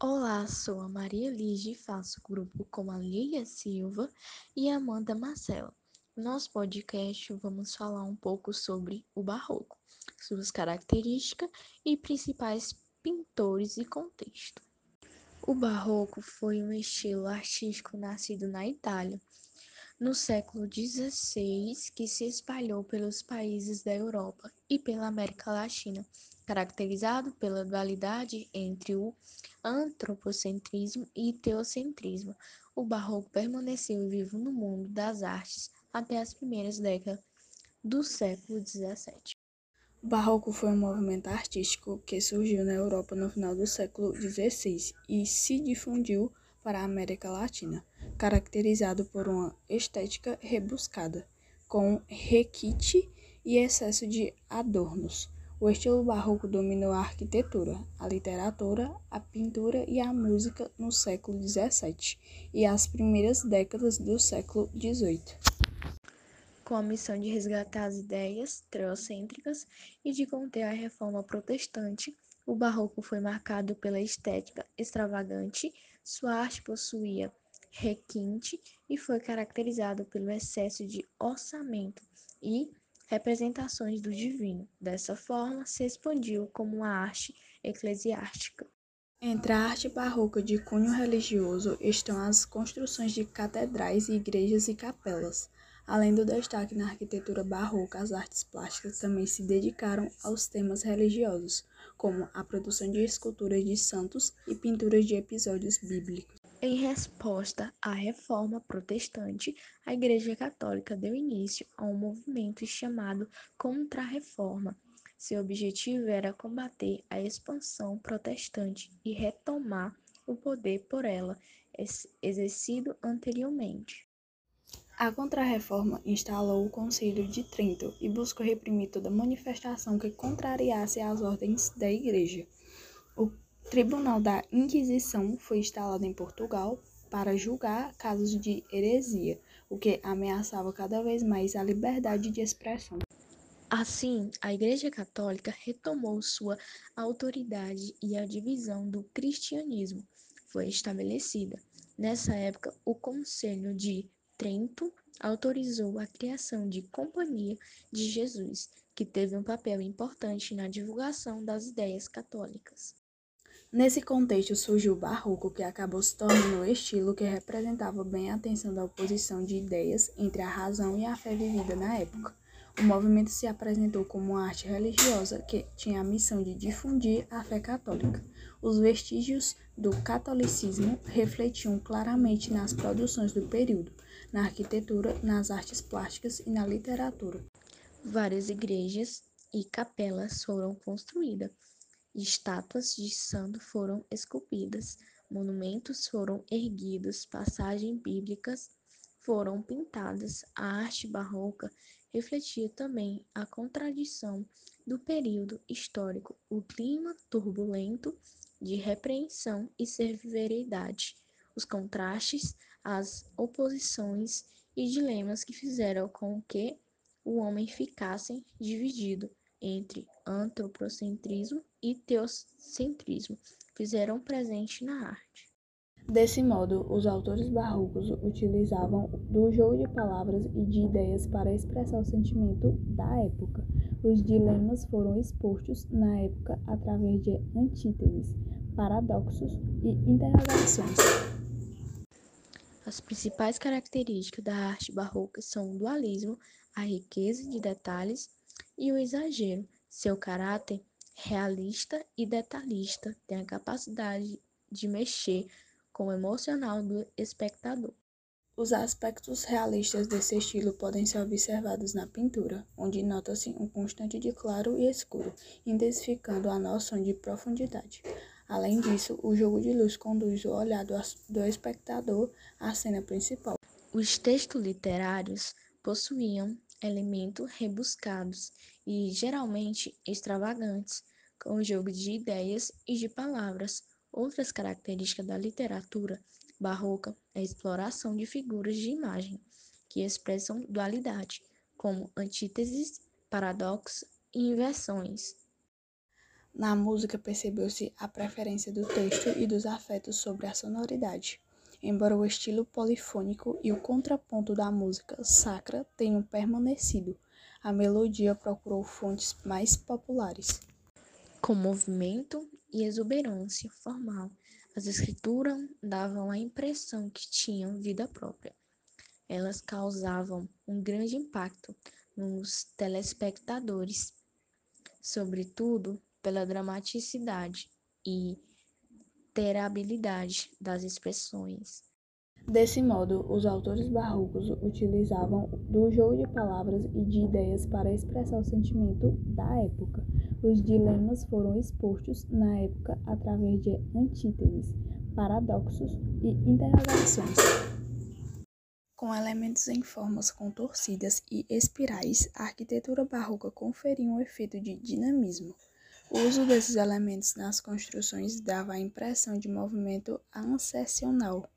Olá, sou a Maria Lige, faço grupo com a Lília Silva e Amanda Marcela. No nosso podcast, vamos falar um pouco sobre o Barroco, suas características e principais pintores e contexto. O Barroco foi um estilo artístico nascido na Itália, no século XVI, que se espalhou pelos países da Europa e pela América Latina, caracterizado pela dualidade entre o antropocentrismo e teocentrismo. O Barroco permaneceu vivo no mundo das artes até as primeiras décadas do século XVII. O Barroco foi um movimento artístico que surgiu na Europa no final do século XVI e se difundiu para a América Latina, caracterizado por uma estética rebuscada, com requinte e excesso de adornos. O estilo barroco dominou a arquitetura, a literatura, a pintura e a música no século XVII e as primeiras décadas do século XVIII. Com a missão de resgatar as ideias teocêntricas e de conter a reforma protestante, o barroco foi marcado pela estética extravagante, sua arte possuía requinte e foi caracterizado pelo excesso de orçamento e representações do divino. Dessa forma, se expandiu como uma arte eclesiástica. Entre a arte barroca de cunho religioso estão as construções de catedrais, igrejas e capelas. Além do destaque na arquitetura barroca, as artes plásticas também se dedicaram aos temas religiosos, como a produção de esculturas de santos e pinturas de episódios bíblicos. Em resposta à reforma protestante, a Igreja Católica deu início a um movimento chamado Contra-Reforma. Seu objetivo era combater a expansão protestante e retomar o poder por ela exercido anteriormente. A Contra-Reforma instalou o Concílio de Trento e buscou reprimir toda manifestação que contrariasse as ordens da Igreja. O Tribunal da Inquisição foi instalado em Portugal para julgar casos de heresia, o que ameaçava cada vez mais a liberdade de expressão. Assim, a Igreja Católica retomou sua autoridade e a divisão do cristianismo foi estabelecida. Nessa época, o Conselho de Trento autorizou a criação de Companhia de Jesus, que teve um papel importante na divulgação das ideias católicas. Nesse contexto surgiu o barroco, que acabou se tornando o estilo que representava bem a tensão da oposição de ideias entre a razão e a fé vivida na época. O movimento se apresentou como uma arte religiosa que tinha a missão de difundir a fé católica. Os vestígios do catolicismo refletiam claramente nas produções do período, na arquitetura, nas artes plásticas e na literatura. Várias igrejas e capelas foram construídas, estátuas de santo foram esculpidas, monumentos foram erguidos, passagens bíblicas foram pintadas. A arte barroca refletia também a contradição do período histórico, o clima turbulento de repreensão e severidade, os contrastes as oposições e dilemas que fizeram com que o homem ficasse dividido entre antropocentrismo e teocentrismo, fizeram presente na arte. Desse modo, os autores barrocos utilizavam do jogo de palavras e de ideias para expressar o sentimento da época. Os dilemas foram expostos na época através de antíteses, paradoxos e interrogações. As principais características da arte barroca são o dualismo, a riqueza de detalhes e o exagero. Seu caráter realista e detalhista tem a capacidade de mexer com o emocional do espectador. Os aspectos realistas desse estilo podem ser observados na pintura, onde nota-se um constante de claro e escuro, intensificando a noção de profundidade. Além disso, o jogo de luz conduz o olhar do espectador à cena principal. Os textos literários possuíam elementos rebuscados e geralmente extravagantes, com o jogo de ideias e de palavras. Outras características da literatura barroca é a exploração de figuras de imagem que expressam dualidade, como antíteses, paradoxos e inversões. Na música percebeu-se a preferência do texto e dos afetos sobre a sonoridade. Embora o estilo polifônico e o contraponto da música sacra tenham permanecido, a melodia procurou fontes mais populares. Com movimento e exuberância formal, as escrituras davam a impressão que tinham vida própria. Elas causavam um grande impacto nos telespectadores, sobretudo pela dramaticidade e terabilidade das expressões. Desse modo, os autores barrocos utilizavam do jogo de palavras e de ideias para expressar o sentimento da época. Os dilemas foram expostos na época através de antíteses, paradoxos e interrogações. Com elementos em formas contorcidas e espirais, a arquitetura barroca conferia um efeito de dinamismo. O uso desses elementos nas construções dava a impressão de movimento ascensional.